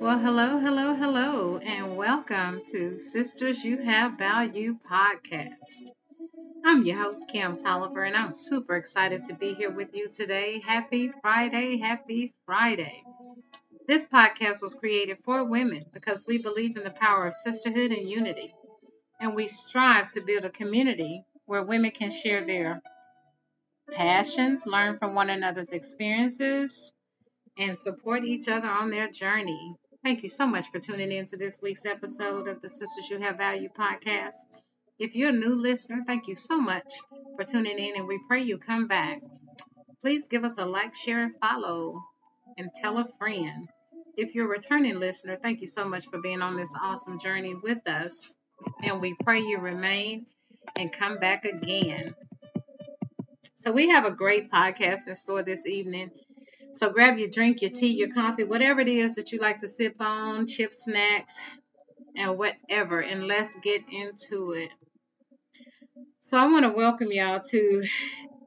Well, hello, hello, hello, and welcome to Sisters You Have Value podcast. I'm your host, Kim Tolliver, and I'm super excited to be here with you today. Happy Friday, happy Friday. This podcast was created for women because we believe in the power of sisterhood and unity, and we strive to build a community where women can share their passions, learn from one another's experiences, and support each other on their journey. Thank you so much for tuning in to this week's episode of the Sisters You Have Value podcast. If you're a new listener, thank you so much for tuning in, and we pray you come back. Please give us a like, share, and follow, and tell a friend. If you're a returning listener, thank you so much for being on this awesome journey with us, and we pray you remain and come back again. So, we have a great podcast in store this evening. So grab your drink, your tea, your coffee, whatever it is that you like to sip on, chips, snacks, and whatever, and let's get into it. So I want to welcome y'all to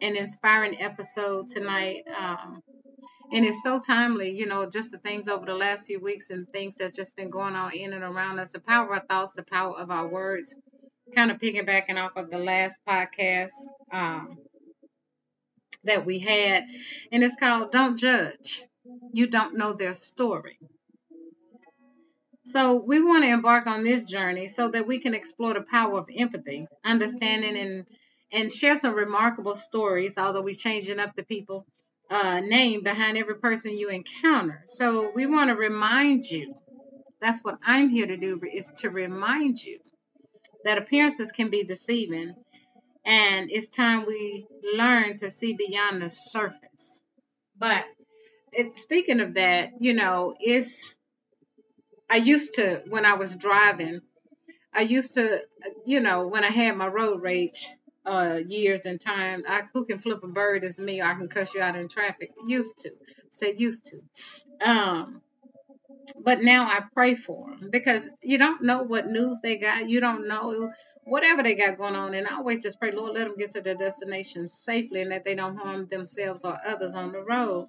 an inspiring episode tonight. Um, and it's so timely, you know, just the things over the last few weeks and things that's just been going on in and around us. The power of our thoughts, the power of our words. Kind of piggybacking off of the last podcast. Um, that we had, and it's called Don't Judge. You Don't Know Their Story. So, we want to embark on this journey so that we can explore the power of empathy, understanding, and and share some remarkable stories, although we're changing up the people uh, name behind every person you encounter. So, we want to remind you that's what I'm here to do, is to remind you that appearances can be deceiving and it's time we learn to see beyond the surface. But it, speaking of that, you know, it's I used to when I was driving, I used to, you know, when I had my road rage uh, years and time, I who can flip a bird is me, or I can cuss you out in traffic. Used to, say used to. Um, but now I pray for them because you don't know what news they got. You don't know whatever they got going on. And I always just pray, Lord, let them get to their destination safely and that they don't harm themselves or others on the road.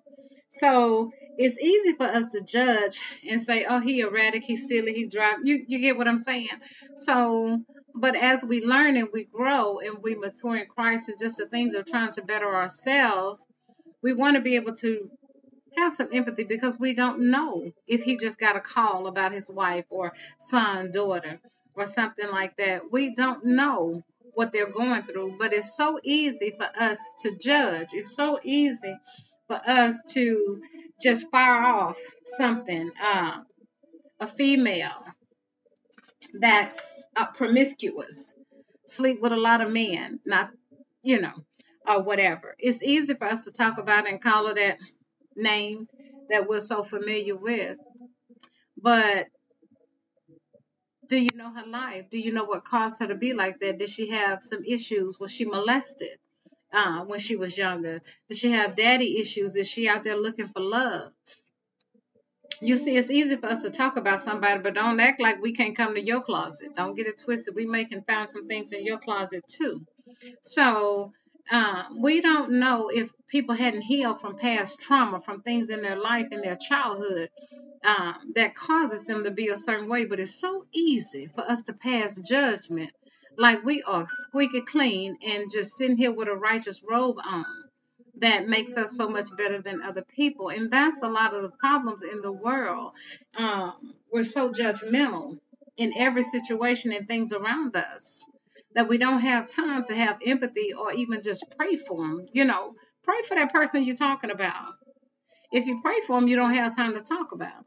So it's easy for us to judge and say, oh, he erratic, he's silly, he's driving. You, you get what I'm saying? So, but as we learn and we grow and we mature in Christ and just the things of trying to better ourselves, we want to be able to have some empathy because we don't know if he just got a call about his wife or son, daughter or something like that. We don't know what they're going through, but it's so easy for us to judge. It's so easy for us to just fire off something. Uh, a female that's uh, promiscuous, sleep with a lot of men, not, you know, or whatever. It's easy for us to talk about and call her that name that we're so familiar with. But do you know her life? Do you know what caused her to be like that? Did she have some issues? Was she molested uh, when she was younger? Did she have daddy issues? Is she out there looking for love? You see, it's easy for us to talk about somebody, but don't act like we can't come to your closet. Don't get it twisted. We may can find some things in your closet too. So uh, we don't know if people hadn't healed from past trauma, from things in their life in their childhood um, that causes them to be a certain way. But it's so easy for us to pass judgment like we are squeaky clean and just sitting here with a righteous robe on that makes us so much better than other people. And that's a lot of the problems in the world. Um, we're so judgmental in every situation and things around us that we don't have time to have empathy or even just pray for them. You know, pray for that person you're talking about. If you pray for them, you don't have time to talk about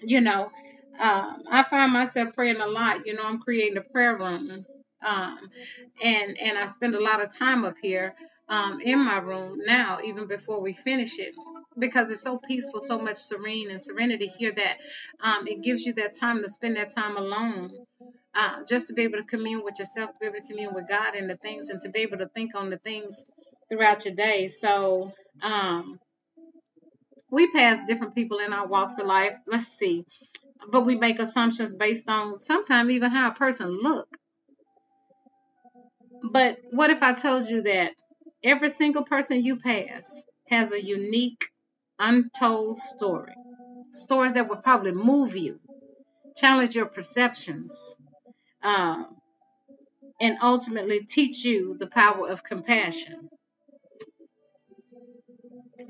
you know, um, I find myself praying a lot. You know, I'm creating a prayer room, um, and and I spend a lot of time up here um, in my room now, even before we finish it, because it's so peaceful, so much serene and serenity here that um, it gives you that time to spend that time alone. Uh, just to be able to commune with yourself, to be able to commune with God and the things, and to be able to think on the things throughout your day. So, um, we pass different people in our walks of life. Let's see. But we make assumptions based on sometimes even how a person look. But what if I told you that every single person you pass has a unique, untold story? stories that will probably move you, challenge your perceptions, uh, and ultimately teach you the power of compassion.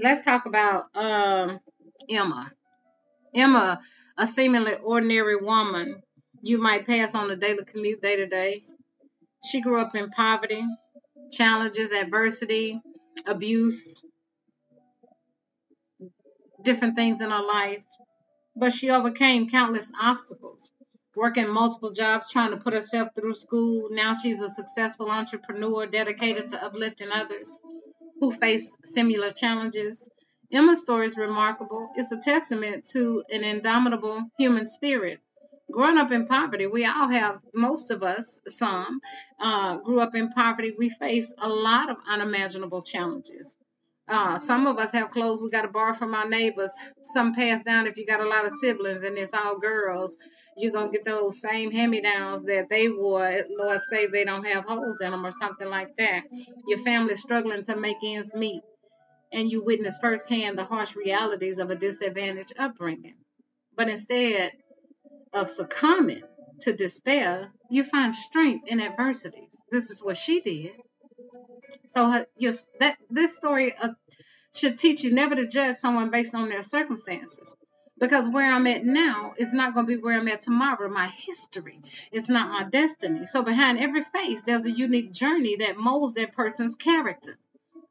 Let's talk about um, Emma. Emma, a seemingly ordinary woman you might pass on a daily commute day to day. She grew up in poverty, challenges, adversity, abuse, different things in her life, but she overcame countless obstacles, working multiple jobs, trying to put herself through school. Now she's a successful entrepreneur dedicated to uplifting others who face similar challenges. Emma's story is remarkable. It's a testament to an indomitable human spirit. Growing up in poverty, we all have, most of us, some, uh, grew up in poverty. We face a lot of unimaginable challenges. Uh, some of us have clothes we got to borrow from our neighbors. Some pass down if you got a lot of siblings and it's all girls. You're going to get those same hand me downs that they wore. Lord save they don't have holes in them or something like that. Your family's struggling to make ends meet. And you witness firsthand the harsh realities of a disadvantaged upbringing. But instead of succumbing to despair, you find strength in adversities. This is what she did. So her, that this story uh, should teach you never to judge someone based on their circumstances. Because where I'm at now is not going to be where I'm at tomorrow. My history is not my destiny. So behind every face, there's a unique journey that molds that person's character.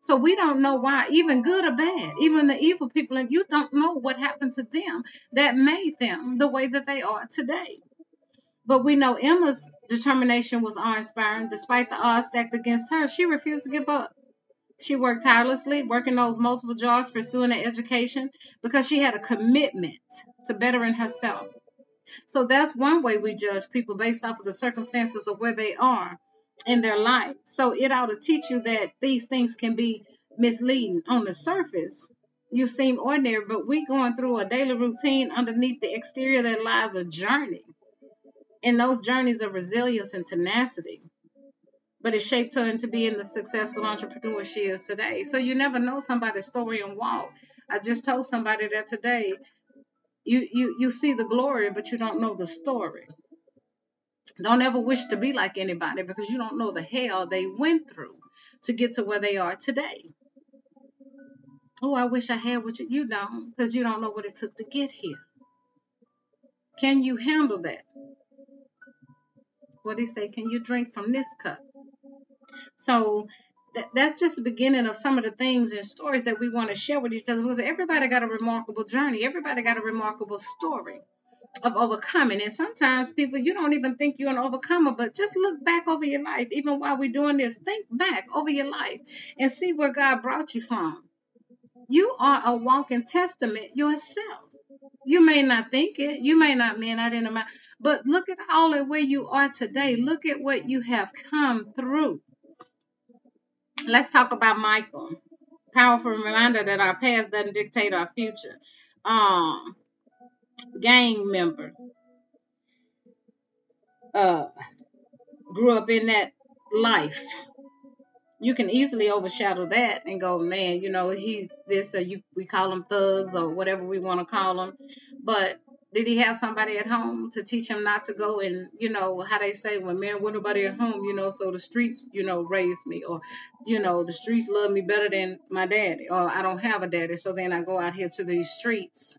So we don't know why, even good or bad, even the evil people, and you don't know what happened to them that made them the way that they are today. But we know Emma's determination was awe-inspiring. Despite the odds stacked against her, she refused to give up. She worked tirelessly, working those multiple jobs, pursuing an education, because she had a commitment to bettering herself. So that's one way we judge people based off of the circumstances of where they are in their life. So it ought to teach you that these things can be misleading on the surface. You seem ordinary, but we going through a daily routine underneath the exterior that lies a journey And those journeys of resilience and tenacity. But it shaped her into being the successful entrepreneur she is today. So you never know somebody's story and walk. I just told somebody that today you, you, you see the glory, but you don't know the story. Don't ever wish to be like anybody because you don't know the hell they went through to get to where they are today. Oh, I wish I had what you, you don't because you don't know what it took to get here. Can you handle that? What he say, can you drink from this cup? So that's just the beginning of some of the things and stories that we want to share with each other because everybody got a remarkable journey. Everybody got a remarkable story of overcoming. And sometimes people, you don't even think you're an overcomer, but just look back over your life. Even while we're doing this, think back over your life and see where God brought you from. You are a walking testament yourself. You may not think it. You may not mean I didn't mind. But look at all of where you are today. Look at what you have come through. Let's talk about Michael. Powerful reminder that our past doesn't dictate our future. Um, gang member. Uh, grew up in that life. You can easily overshadow that and go, man, you know, he's this, or you we call them thugs or whatever we want to call them. But did he have somebody at home to teach him not to go and you know how they say when man with nobody at home you know so the streets you know raised me or you know the streets love me better than my daddy or i don't have a daddy so then i go out here to these streets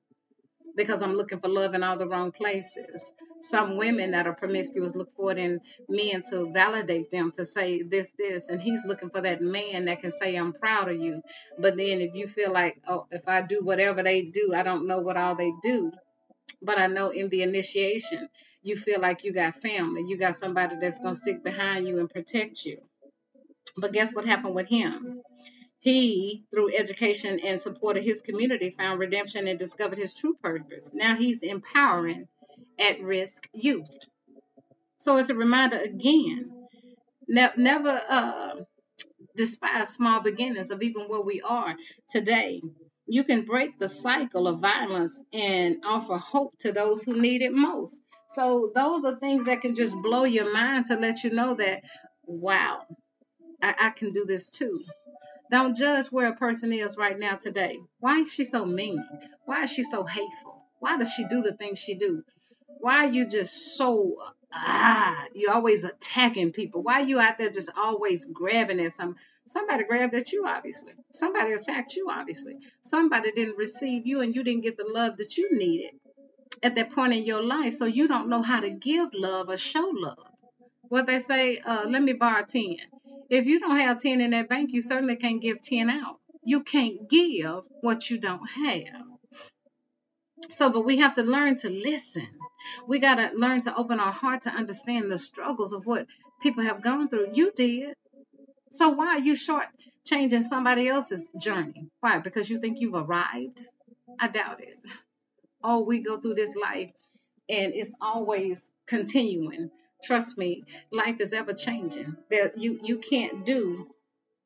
because i'm looking for love in all the wrong places. Some women that are promiscuous look for it in men to validate them to say this this and he's looking for that man that can say i'm proud of you. But then if you feel like oh if i do whatever they do i don't know what all they do but I know in the initiation, you feel like you got family. You got somebody that's going to stick behind you and protect you. But guess what happened with him? He, through education and support of his community, found redemption and discovered his true purpose. Now he's empowering at risk youth. So it's a reminder again ne- never uh, despise small beginnings of even where we are today you can break the cycle of violence and offer hope to those who need it most. So those are things that can just blow your mind to let you know that, wow, I, I can do this too. Don't judge where a person is right now today. Why is she so mean? Why is she so hateful? Why does she do the things she do? Why are you just so ah? You're always attacking people. Why are you out there just always grabbing at some? Somebody grabbed at you, obviously. Somebody attacked you, obviously. Somebody didn't receive you, and you didn't get the love that you needed at that point in your life. So you don't know how to give love or show love. What they say, uh, let me borrow 10. If you don't have 10 in that bank, you certainly can't give 10 out. You can't give what you don't have. So, but we have to learn to listen. We got to learn to open our heart to understand the struggles of what people have gone through. You did. So, why are you short changing somebody else's journey? Why? Because you think you've arrived? I doubt it. Oh, we go through this life and it's always continuing. Trust me, life is ever changing. There, you you can't do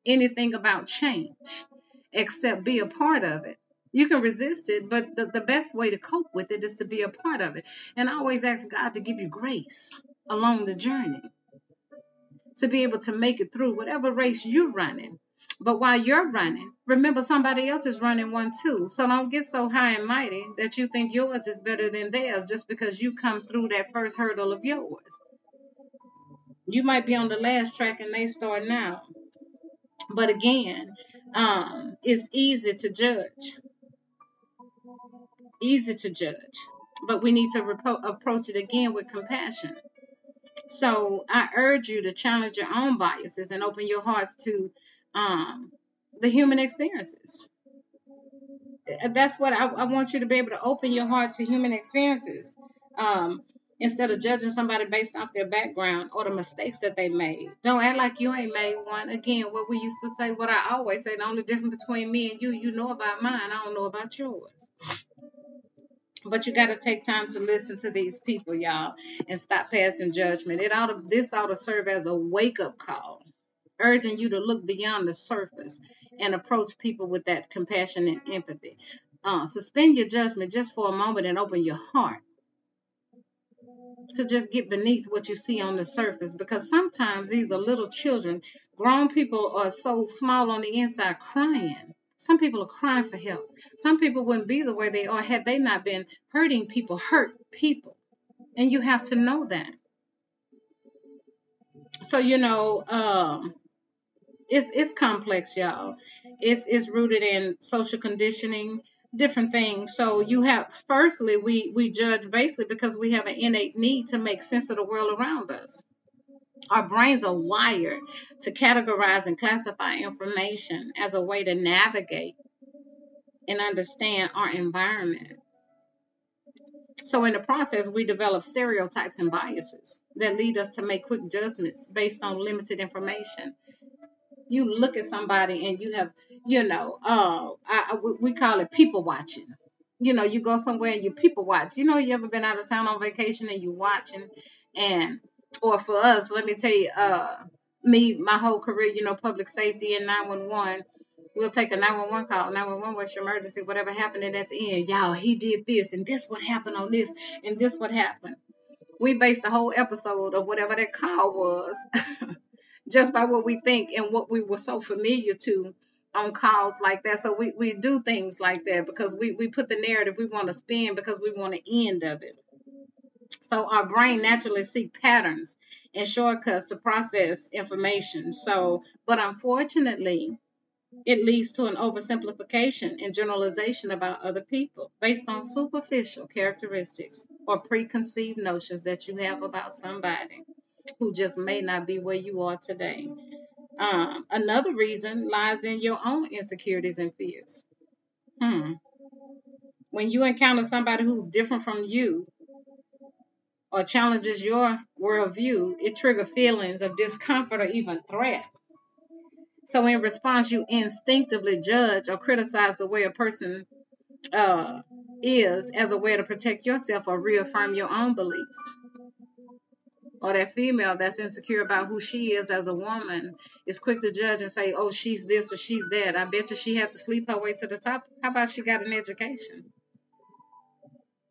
anything about change except be a part of it. You can resist it, but the, the best way to cope with it is to be a part of it. And I always ask God to give you grace along the journey to be able to make it through whatever race you're running. But while you're running, remember somebody else is running one too. So don't get so high and mighty that you think yours is better than theirs just because you come through that first hurdle of yours. You might be on the last track and they start now. But again, um, it's easy to judge. Easy to judge. But we need to repo- approach it again with compassion. So I urge you to challenge your own biases and open your hearts to um, the human experiences. That's what I, I, want you to be able to open your heart to human experiences. Um, instead of judging somebody based off their background or the mistakes that they made. Don't act like you ain't made one. Again, what we used to say, what I always say, the only difference between me and you, you know about mine, I don't know about yours. But you got to take time to listen to these people, y'all, and stop passing judgment. It ought to, this ought to serve as a wake up call, urging you to look beyond the surface and approach people with that compassion and empathy. Uh, suspend your judgment just for a moment and open your heart to just get beneath what you see on the surface because sometimes these are little children. Grown people are so small on the inside crying. Some people are crying for help. Some people wouldn't be the way they are had they not been hurting people, hurt people. And you have to know that. So, you know, um, it's it's complex, y'all. It's it's rooted in social conditioning different things. So you have firstly we we judge basically because we have an innate need to make sense of the world around us. Our brains are wired to categorize and classify information as a way to navigate and understand our environment. So, in the process, we develop stereotypes and biases that lead us to make quick judgments based on limited information. You look at somebody and you have you know, uh, I, we call it people watching. You know, you go somewhere and you people watch. You know, you ever been out of town on vacation and you watching, and or for us, let me tell you, uh, me, my whole career, you know, public safety and 911. We'll take a 911 call. 911, what's your emergency? Whatever happened, and at the end, y'all, he did this, and this what happened on this, and this what happened. We based the whole episode of whatever that call was just by what we think and what we were so familiar to on calls like that. So we, we do things like that because we, we put the narrative we want to spin because we want an end of it. So our brain naturally seek patterns and shortcuts to process information. So, but unfortunately, it leads to an oversimplification and generalization about other people based on superficial characteristics or preconceived notions that you have about somebody who just may not be where you are today. Um, another reason lies in your own insecurities and fears. Hmm. When you encounter somebody who's different from you or challenges your worldview, it triggers feelings of discomfort or even threat. So, in response, you instinctively judge or criticize the way a person uh, is as a way to protect yourself or reaffirm your own beliefs or that female that's insecure about who she is as a woman is quick to judge and say, oh, she's this or she's that. I bet you she had to sleep her way to the top. How about she got an education?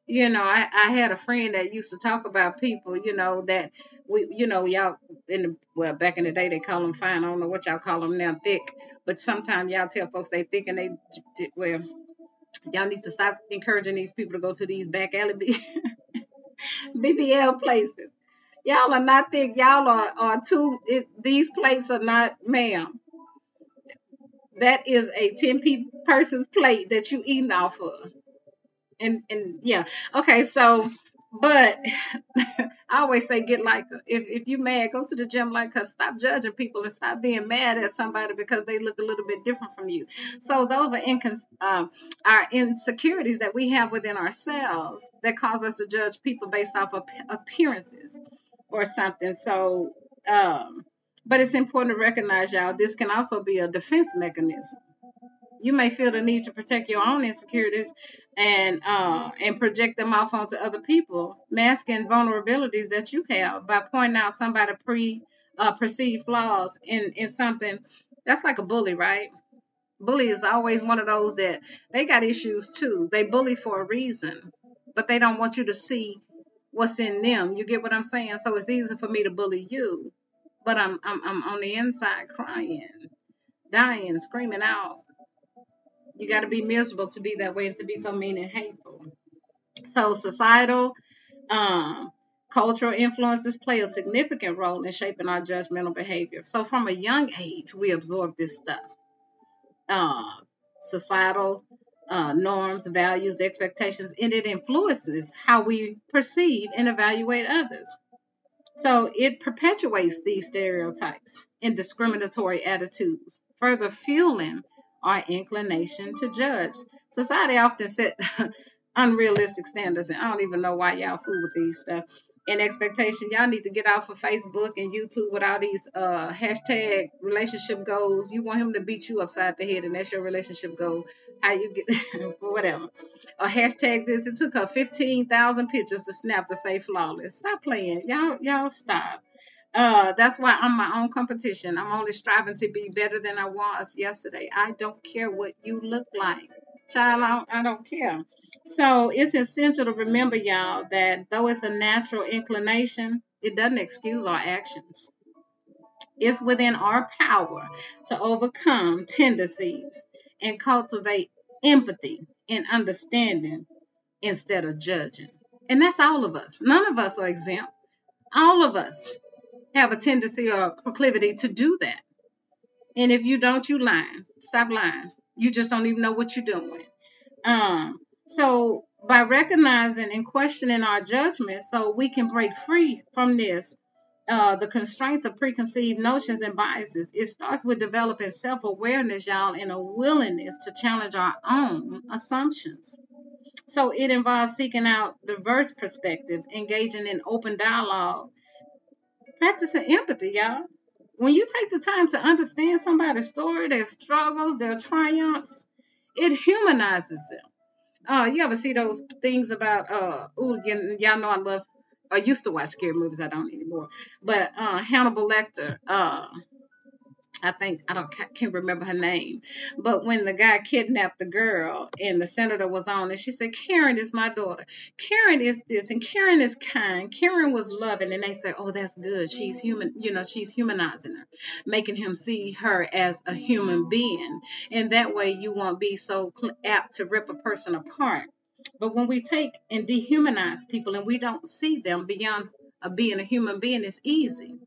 You know, I, I had a friend that used to talk about people, you know, that we, you know, y'all in the, well, back in the day they call them fine. I don't know what y'all call them now, thick. But sometimes y'all tell folks they thick and they, well, Y'all need to stop encouraging these people to go to these back alley BBL places. Y'all are not thick. Y'all are, are too, it, these plates are not, ma'am. That is a 10 person's plate that you eating off of. And, and yeah. Okay. So but I always say, get like. If, if you mad, go to the gym like her. Stop judging people and stop being mad at somebody because they look a little bit different from you. So those are incons- uh, our insecurities that we have within ourselves that cause us to judge people based off of appearances or something. So, um, but it's important to recognize, y'all, this can also be a defense mechanism. You may feel the need to protect your own insecurities and uh, and project them off onto other people, masking vulnerabilities that you have by pointing out somebody pre uh, perceived flaws in in something. That's like a bully, right? Bully is always one of those that they got issues too. They bully for a reason, but they don't want you to see what's in them. You get what I'm saying? So it's easy for me to bully you, but I'm I'm I'm on the inside crying, dying, screaming out you got to be miserable to be that way and to be so mean and hateful. So societal, um, cultural influences play a significant role in shaping our judgmental behavior. So from a young age, we absorb this stuff. Uh, societal uh, norms, values, expectations, and it influences how we perceive and evaluate others. So it perpetuates these stereotypes and discriminatory attitudes, further fueling our inclination to judge. Society often set unrealistic standards, and I don't even know why y'all fool with these stuff. And expectation, y'all need to get off of Facebook and YouTube with all these uh, hashtag relationship goals. You want him to beat you upside the head, and that's your relationship goal. How you get whatever. A hashtag this. It took her fifteen thousand pictures to snap to say flawless. Stop playing, y'all. Y'all stop. Uh, that's why I'm my own competition. I'm only striving to be better than I was yesterday. I don't care what you look like. Child, I don't, I don't care. So it's essential to remember, y'all, that though it's a natural inclination, it doesn't excuse our actions. It's within our power to overcome tendencies and cultivate empathy and understanding instead of judging. And that's all of us. None of us are exempt. All of us have a tendency or proclivity to do that. And if you don't, you lying. Stop lying. You just don't even know what you're doing. Um, so by recognizing and questioning our judgment, so we can break free from this, uh, the constraints of preconceived notions and biases, it starts with developing self-awareness, y'all, and a willingness to challenge our own assumptions. So it involves seeking out diverse perspective, engaging in open dialogue, practicing empathy, y'all. When you take the time to understand somebody's story, their struggles, their triumphs, it humanizes them. Uh, you ever see those things about uh, ooh, y'all know I love. I used to watch scary movies. I don't anymore. But uh, Hannibal Lecter, uh, I think I don't can't remember her name, but when the guy kidnapped the girl and the senator was on, and she said, "Karen is my daughter. Karen is this, and Karen is kind. Karen was loving." And they said, "Oh, that's good. She's human. You know, she's humanizing her, making him see her as a human being, and that way you won't be so apt to rip a person apart." But when we take and dehumanize people and we don't see them beyond uh, being a human being, it's easy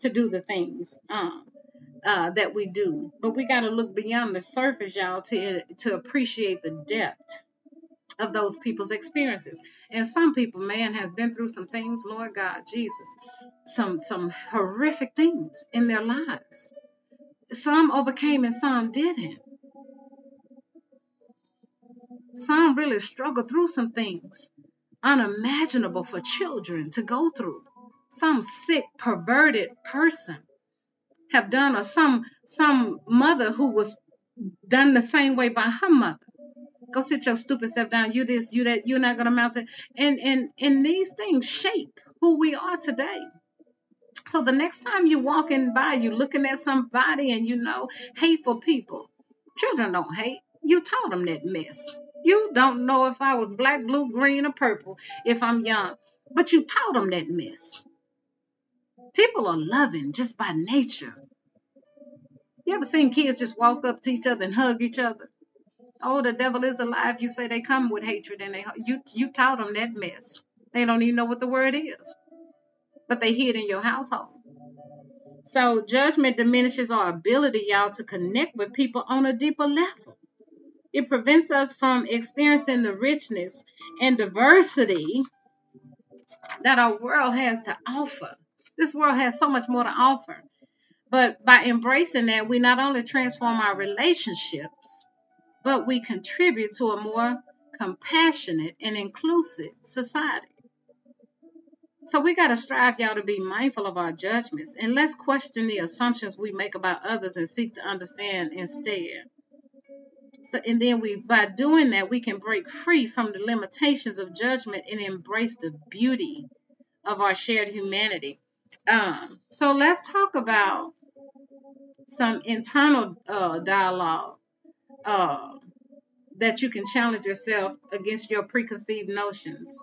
to do the things. Um, uh, that we do. But we got to look beyond the surface, y'all, to to appreciate the depth of those people's experiences. And some people, man, have been through some things, Lord God, Jesus, some some horrific things in their lives. Some overcame and some didn't. Some really struggled through some things unimaginable for children to go through. Some sick, perverted person have done or some some mother who was done the same way by her mother. Go sit your stupid self down. You this, you that, you're not gonna mount it. And and and these things shape who we are today. So the next time you're walking by, you're looking at somebody and you know hateful people. Children don't hate. You taught them that mess. You don't know if I was black, blue, green, or purple if I'm young, but you taught them that mess. People are loving just by nature. You ever seen kids just walk up to each other and hug each other? Oh, the devil is alive. You say they come with hatred, and they you you taught them that mess. They don't even know what the word is, but they hear it in your household. So judgment diminishes our ability, y'all, to connect with people on a deeper level. It prevents us from experiencing the richness and diversity that our world has to offer. This world has so much more to offer. But by embracing that, we not only transform our relationships, but we contribute to a more compassionate and inclusive society. So we got to strive, y'all, to be mindful of our judgments and let's question the assumptions we make about others and seek to understand instead. So, and then we, by doing that, we can break free from the limitations of judgment and embrace the beauty of our shared humanity. Um, so let's talk about some internal uh, dialogue uh, that you can challenge yourself against your preconceived notions.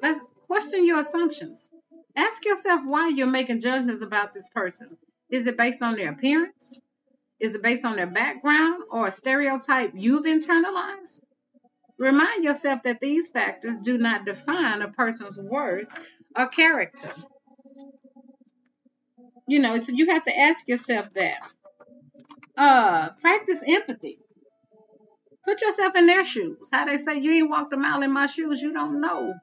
Let's question your assumptions. Ask yourself why you're making judgments about this person. Is it based on their appearance? Is it based on their background or a stereotype you've internalized? Remind yourself that these factors do not define a person's worth or character. You know, so you have to ask yourself that. Uh, practice empathy. Put yourself in their shoes. How they say you ain't walked a mile in my shoes, you don't know.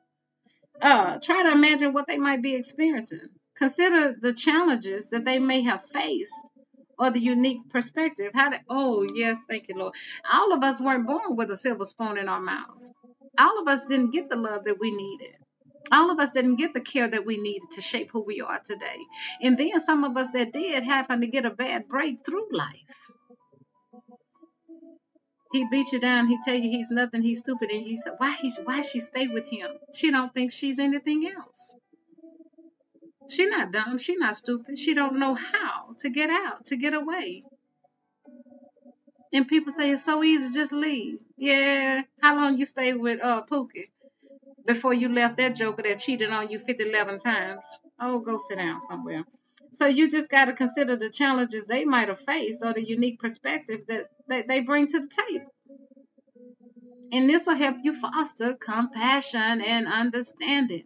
Uh, try to imagine what they might be experiencing. Consider the challenges that they may have faced or the unique perspective. How they, oh yes, thank you, Lord. All of us weren't born with a silver spoon in our mouths. All of us didn't get the love that we needed all of us didn't get the care that we needed to shape who we are today. And then some of us that did happen to get a bad break through life. He beat you down, he tell you he's nothing, he's stupid, and you say, Why he's why she stay with him? She don't think she's anything else. She not dumb, she not stupid. She don't know how to get out, to get away. And people say it's so easy, just leave. Yeah, how long you stay with uh Pookie? Before you left that joker that cheated on you 50, 11 times. Oh, go sit down somewhere. So you just got to consider the challenges they might have faced or the unique perspective that, that they bring to the table. And this will help you foster compassion and understanding.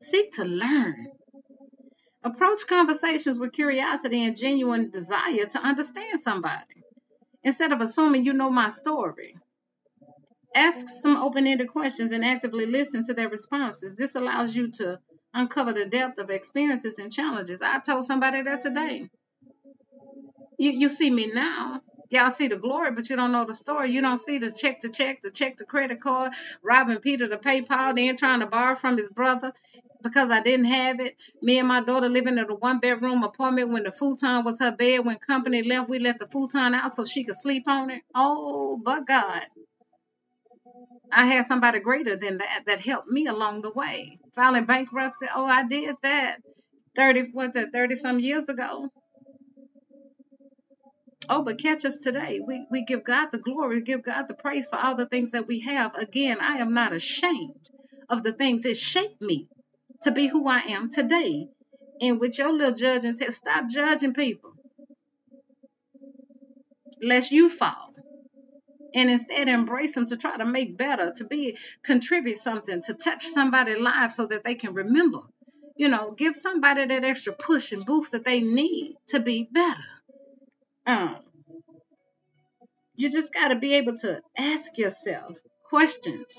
Seek to learn. Approach conversations with curiosity and genuine desire to understand somebody instead of assuming you know my story. Ask some open ended questions and actively listen to their responses. This allows you to uncover the depth of experiences and challenges. I told somebody that today. You, you see me now. Y'all see the glory, but you don't know the story. You don't see the check to check, the check to credit card, robbing Peter to pay Paul, then trying to borrow from his brother because I didn't have it. Me and my daughter living in a one bedroom apartment when the futon was her bed. When company left, we left the futon out so she could sleep on it. Oh, but God. I had somebody greater than that that helped me along the way. Filing bankruptcy, oh, I did that 30, what, 30 some years ago. Oh, but catch us today. We, we give God the glory, give God the praise for all the things that we have. Again, I am not ashamed of the things that shaped me to be who I am today. And with your little judging, stop judging people. Lest you fall and instead embrace them to try to make better, to be contribute something, to touch somebody's life so that they can remember. You know, give somebody that extra push and boost that they need to be better. Um, you just got to be able to ask yourself questions.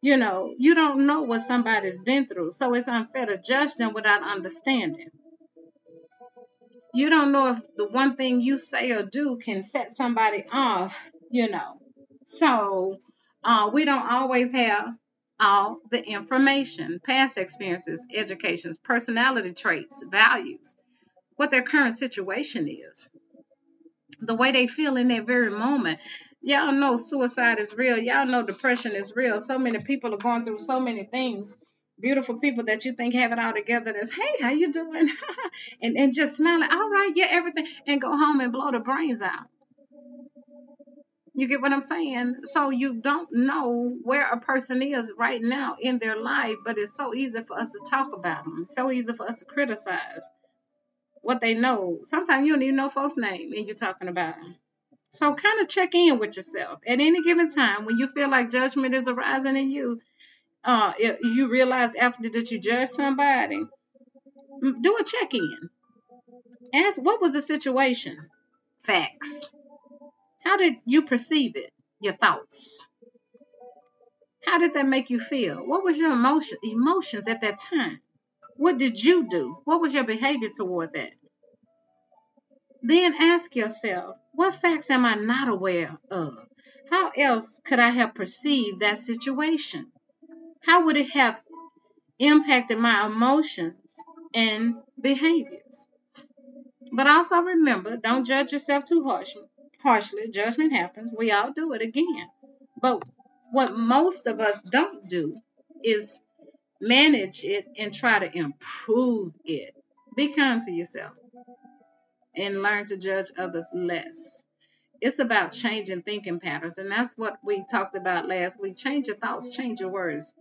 You know, you don't know what somebody's been through, so it's unfair to judge them without understanding. You don't know if the one thing you say or do can set somebody off you know. So uh, we don't always have all the information, past experiences, educations, personality traits, values, what their current situation is, the way they feel in that very moment. Y'all know suicide is real. Y'all know depression is real. So many people are going through so many things. Beautiful people that you think have it all together. That's hey, how you doing? and and just smiling. All right, yeah, everything, and go home and blow the brains out. You get what I'm saying? So you don't know where a person is right now in their life, but it's so easy for us to talk about them. So easy for us to criticize what they know. Sometimes you don't even know folks' name and you're talking about them. So kind of check in with yourself at any given time when you feel like judgment is arising in you. Uh, you realize after that you judge somebody, do a check in. Ask what was the situation? Facts. How did you perceive it? Your thoughts. How did that make you feel? What was your emotion emotions at that time? What did you do? What was your behavior toward that? Then ask yourself, what facts am I not aware of? How else could I have perceived that situation? How would it have impacted my emotions and behaviors? But also remember, don't judge yourself too harshly. Harshly, judgment happens. We all do it again. But what most of us don't do is manage it and try to improve it. Be kind to yourself and learn to judge others less. It's about changing thinking patterns, and that's what we talked about last week. Change your thoughts, change your words.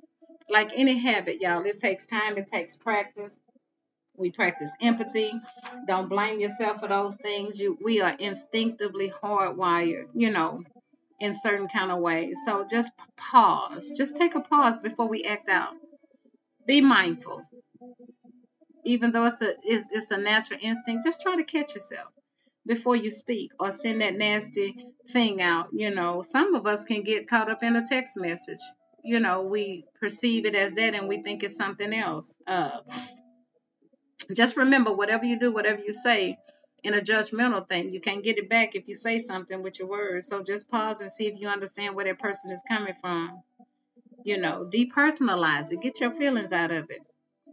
Like any habit, y'all, it takes time, it takes practice. We practice empathy. Don't blame yourself for those things. You, we are instinctively hardwired, you know, in certain kind of ways. So just pause. Just take a pause before we act out. Be mindful even though it's a it's, it's a natural instinct, just try to catch yourself before you speak or send that nasty thing out. You know, some of us can get caught up in a text message. You know, we perceive it as that and we think it's something else. Uh, just remember, whatever you do, whatever you say, in a judgmental thing, you can't get it back if you say something with your words. So just pause and see if you understand where that person is coming from. You know, depersonalize it, get your feelings out of it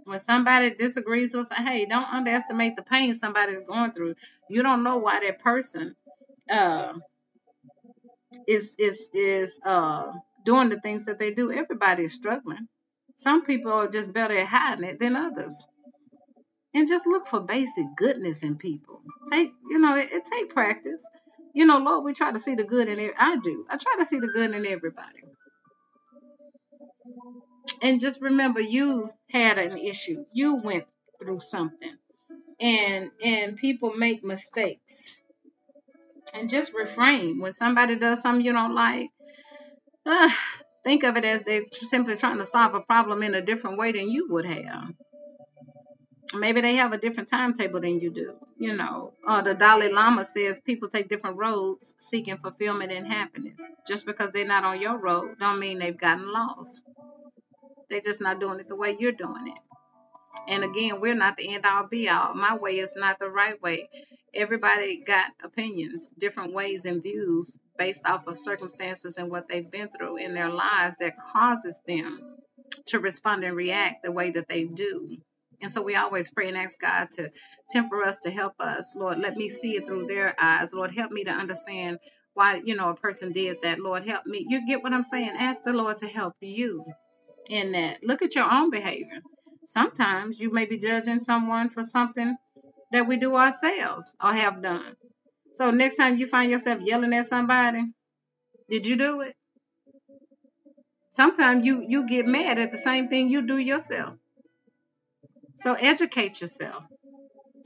when somebody disagrees with hey, don't underestimate the pain somebody's going through. You don't know why that person uh, is is is uh, doing the things that they do. Everybody is struggling. Some people are just better at hiding it than others. And just look for basic goodness in people. Take, you know, it, it take practice. You know, Lord, we try to see the good in it. I do. I try to see the good in everybody. And just remember, you had an issue. You went through something. And and people make mistakes. And just refrain when somebody does something you don't like. Uh, think of it as they're simply trying to solve a problem in a different way than you would have. Maybe they have a different timetable than you do. You know, uh, the Dalai Lama says people take different roads seeking fulfillment and happiness. Just because they're not on your road, don't mean they've gotten lost. They're just not doing it the way you're doing it. And again, we're not the end all be all. My way is not the right way. Everybody got opinions, different ways and views based off of circumstances and what they've been through in their lives that causes them to respond and react the way that they do. And so we always pray and ask God to temper us, to help us. Lord, let me see it through their eyes. Lord, help me to understand why, you know, a person did that. Lord, help me. You get what I'm saying? Ask the Lord to help you in that. Look at your own behavior. Sometimes you may be judging someone for something that we do ourselves or have done. So next time you find yourself yelling at somebody, did you do it? Sometimes you you get mad at the same thing you do yourself. So educate yourself.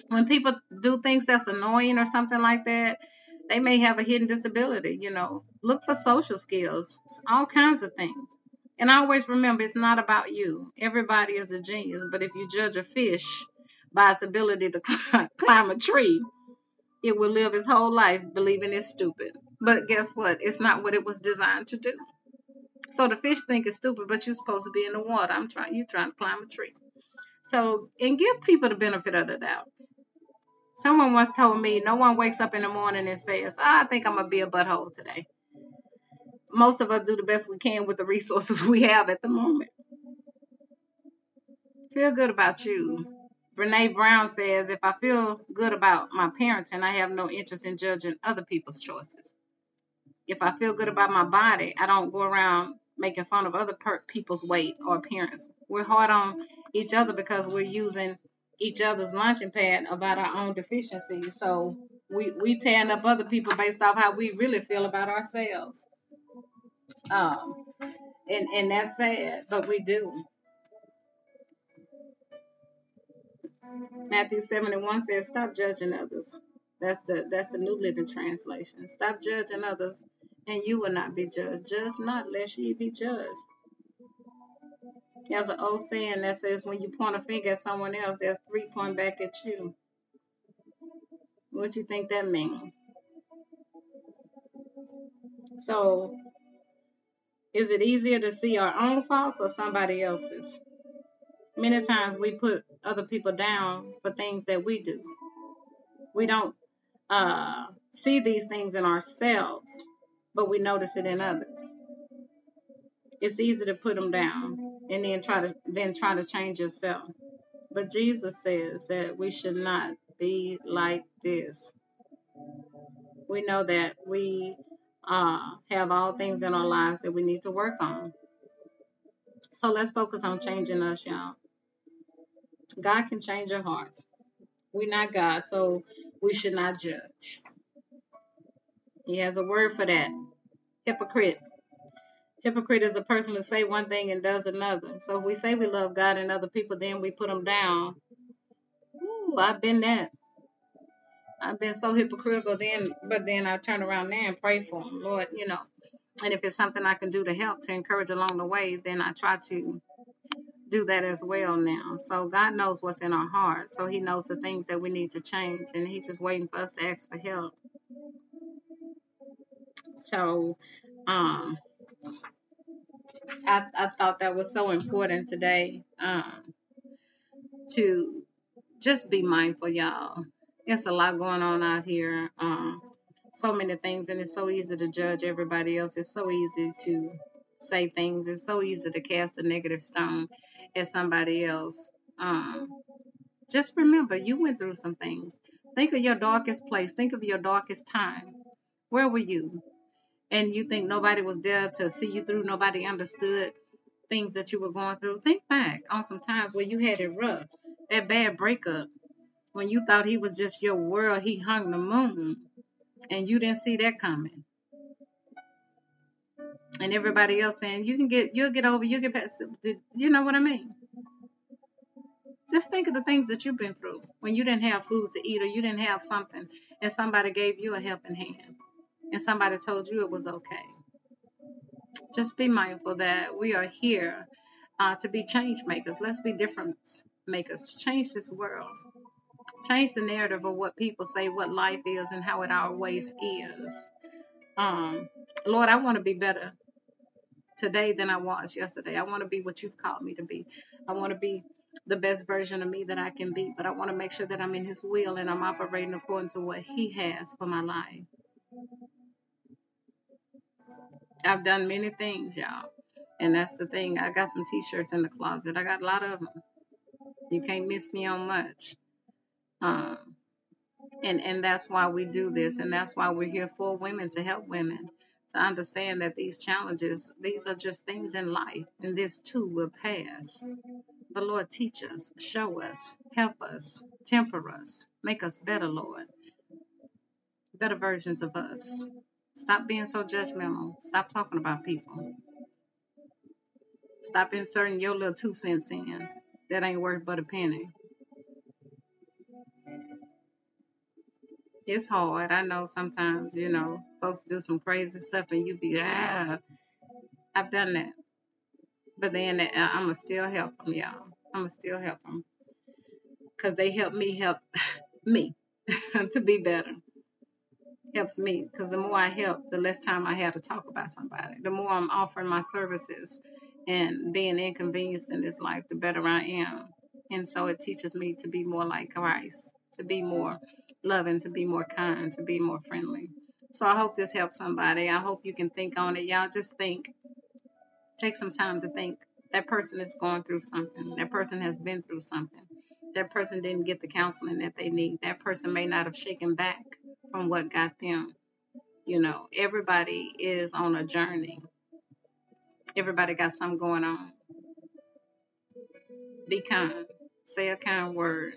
When people do things that's annoying or something like that, they may have a hidden disability, you know. Look for social skills, all kinds of things. And always remember, it's not about you. Everybody is a genius, but if you judge a fish by its ability to climb a tree, it will live its whole life believing it's stupid. But guess what? It's not what it was designed to do. So the fish think it's stupid, but you're supposed to be in the water. I'm trying. You're trying to climb a tree. So and give people the benefit of the doubt. Someone once told me, no one wakes up in the morning and says, oh, I think I'm gonna be a butthole today most of us do the best we can with the resources we have at the moment. Feel good about you. Brene Brown says, if I feel good about my parenting, I have no interest in judging other people's choices. If I feel good about my body, I don't go around making fun of other per- people's weight or appearance. We're hard on each other because we're using each other's launching pad about our own deficiencies. So we, we tearing up other people based off how we really feel about ourselves. Um, and, and that's sad, but we do. Matthew 71 says, Stop judging others. That's the that's the New Living Translation. Stop judging others, and you will not be judged. Judge not, lest ye be judged. There's an old saying that says when you point a finger at someone else, there's three point back at you. What do you think that means? So, is it easier to see our own faults or somebody else's? Many times we put other people down for things that we do. We don't uh, see these things in ourselves, but we notice it in others. It's easy to put them down and then try to then try to change yourself. But Jesus says that we should not be like this. We know that we uh, have all things in our lives that we need to work on. So let's focus on changing us, y'all. God can change your heart. We're not God, so we should not judge. He has a word for that. Hypocrite. Hypocrite is a person who say one thing and does another. So if we say we love God and other people, then we put them down. Ooh, I've been that. I've been so hypocritical then, but then I turn around there and pray for them, Lord, you know. And if it's something I can do to help, to encourage along the way, then I try to do that as well now. So God knows what's in our heart. So He knows the things that we need to change, and He's just waiting for us to ask for help. So, um, I, I thought that was so important today um, to just be mindful, y'all. There's a lot going on out here. Um, so many things, and it's so easy to judge everybody else. It's so easy to say things. It's so easy to cast a negative stone at somebody else. Um, just remember, you went through some things. Think of your darkest place. Think of your darkest time. Where were you? And you think nobody was there to see you through, nobody understood things that you were going through. Think back on some times where you had it rough. That bad breakup, when you thought he was just your world, he hung the moon, and you didn't see that coming. And everybody else saying, you can get, you'll get over, you'll get past. You know what I mean? Just think of the things that you've been through when you didn't have food to eat or you didn't have something and somebody gave you a helping hand and somebody told you it was okay. Just be mindful that we are here uh, to be change makers. Let's be difference makers. Change this world. Change the narrative of what people say, what life is, and how it always is. Um, Lord, I want to be better today than I was yesterday. I want to be what you've called me to be. I want to be the best version of me that I can be, but I want to make sure that I'm in His will and I'm operating according to what He has for my life. I've done many things, y'all. And that's the thing. I got some t shirts in the closet. I got a lot of them. You can't miss me on much. Um, and, and that's why we do this. And that's why we're here for women to help women to understand that these challenges, these are just things in life, and this too will pass. The Lord, teach us, show us, help us, temper us, make us better, Lord. Better versions of us. Stop being so judgmental. Stop talking about people. Stop inserting your little two cents in. That ain't worth but a penny. it's hard. I know sometimes, you know, folks do some crazy stuff and you be, ah, I've done that. But then I'm going to still help them, y'all. I'm going to still help them. Because they help me help me to be better. Helps me. Because the more I help, the less time I have to talk about somebody. The more I'm offering my services and being inconvenienced in this life, the better I am. And so it teaches me to be more like Christ, to be more loving, to be more kind, to be more friendly. So I hope this helps somebody. I hope you can think on it. Y'all just think. Take some time to think. That person is going through something. That person has been through something. That person didn't get the counseling that they need. That person may not have shaken back from what got them. You know, everybody is on a journey. Everybody got something going on. Be kind. Say a kind word.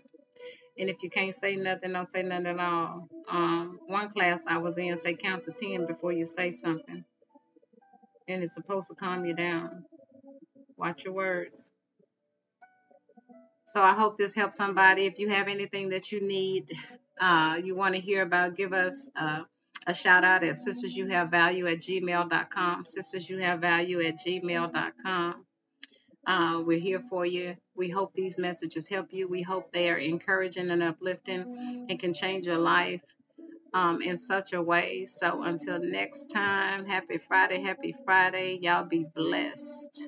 And if you can't say nothing, don't say nothing at all. Um, one class I was in say count to ten before you say something. And it's supposed to calm you down. Watch your words. So I hope this helps somebody. If you have anything that you need uh, you want to hear about, give us uh, a shout out at sisters you have value at gmail.com. Sisters you have value at gmail.com. Uh, we're here for you. We hope these messages help you. We hope they are encouraging and uplifting and can change your life um, in such a way. So until next time, happy Friday, happy Friday. Y'all be blessed.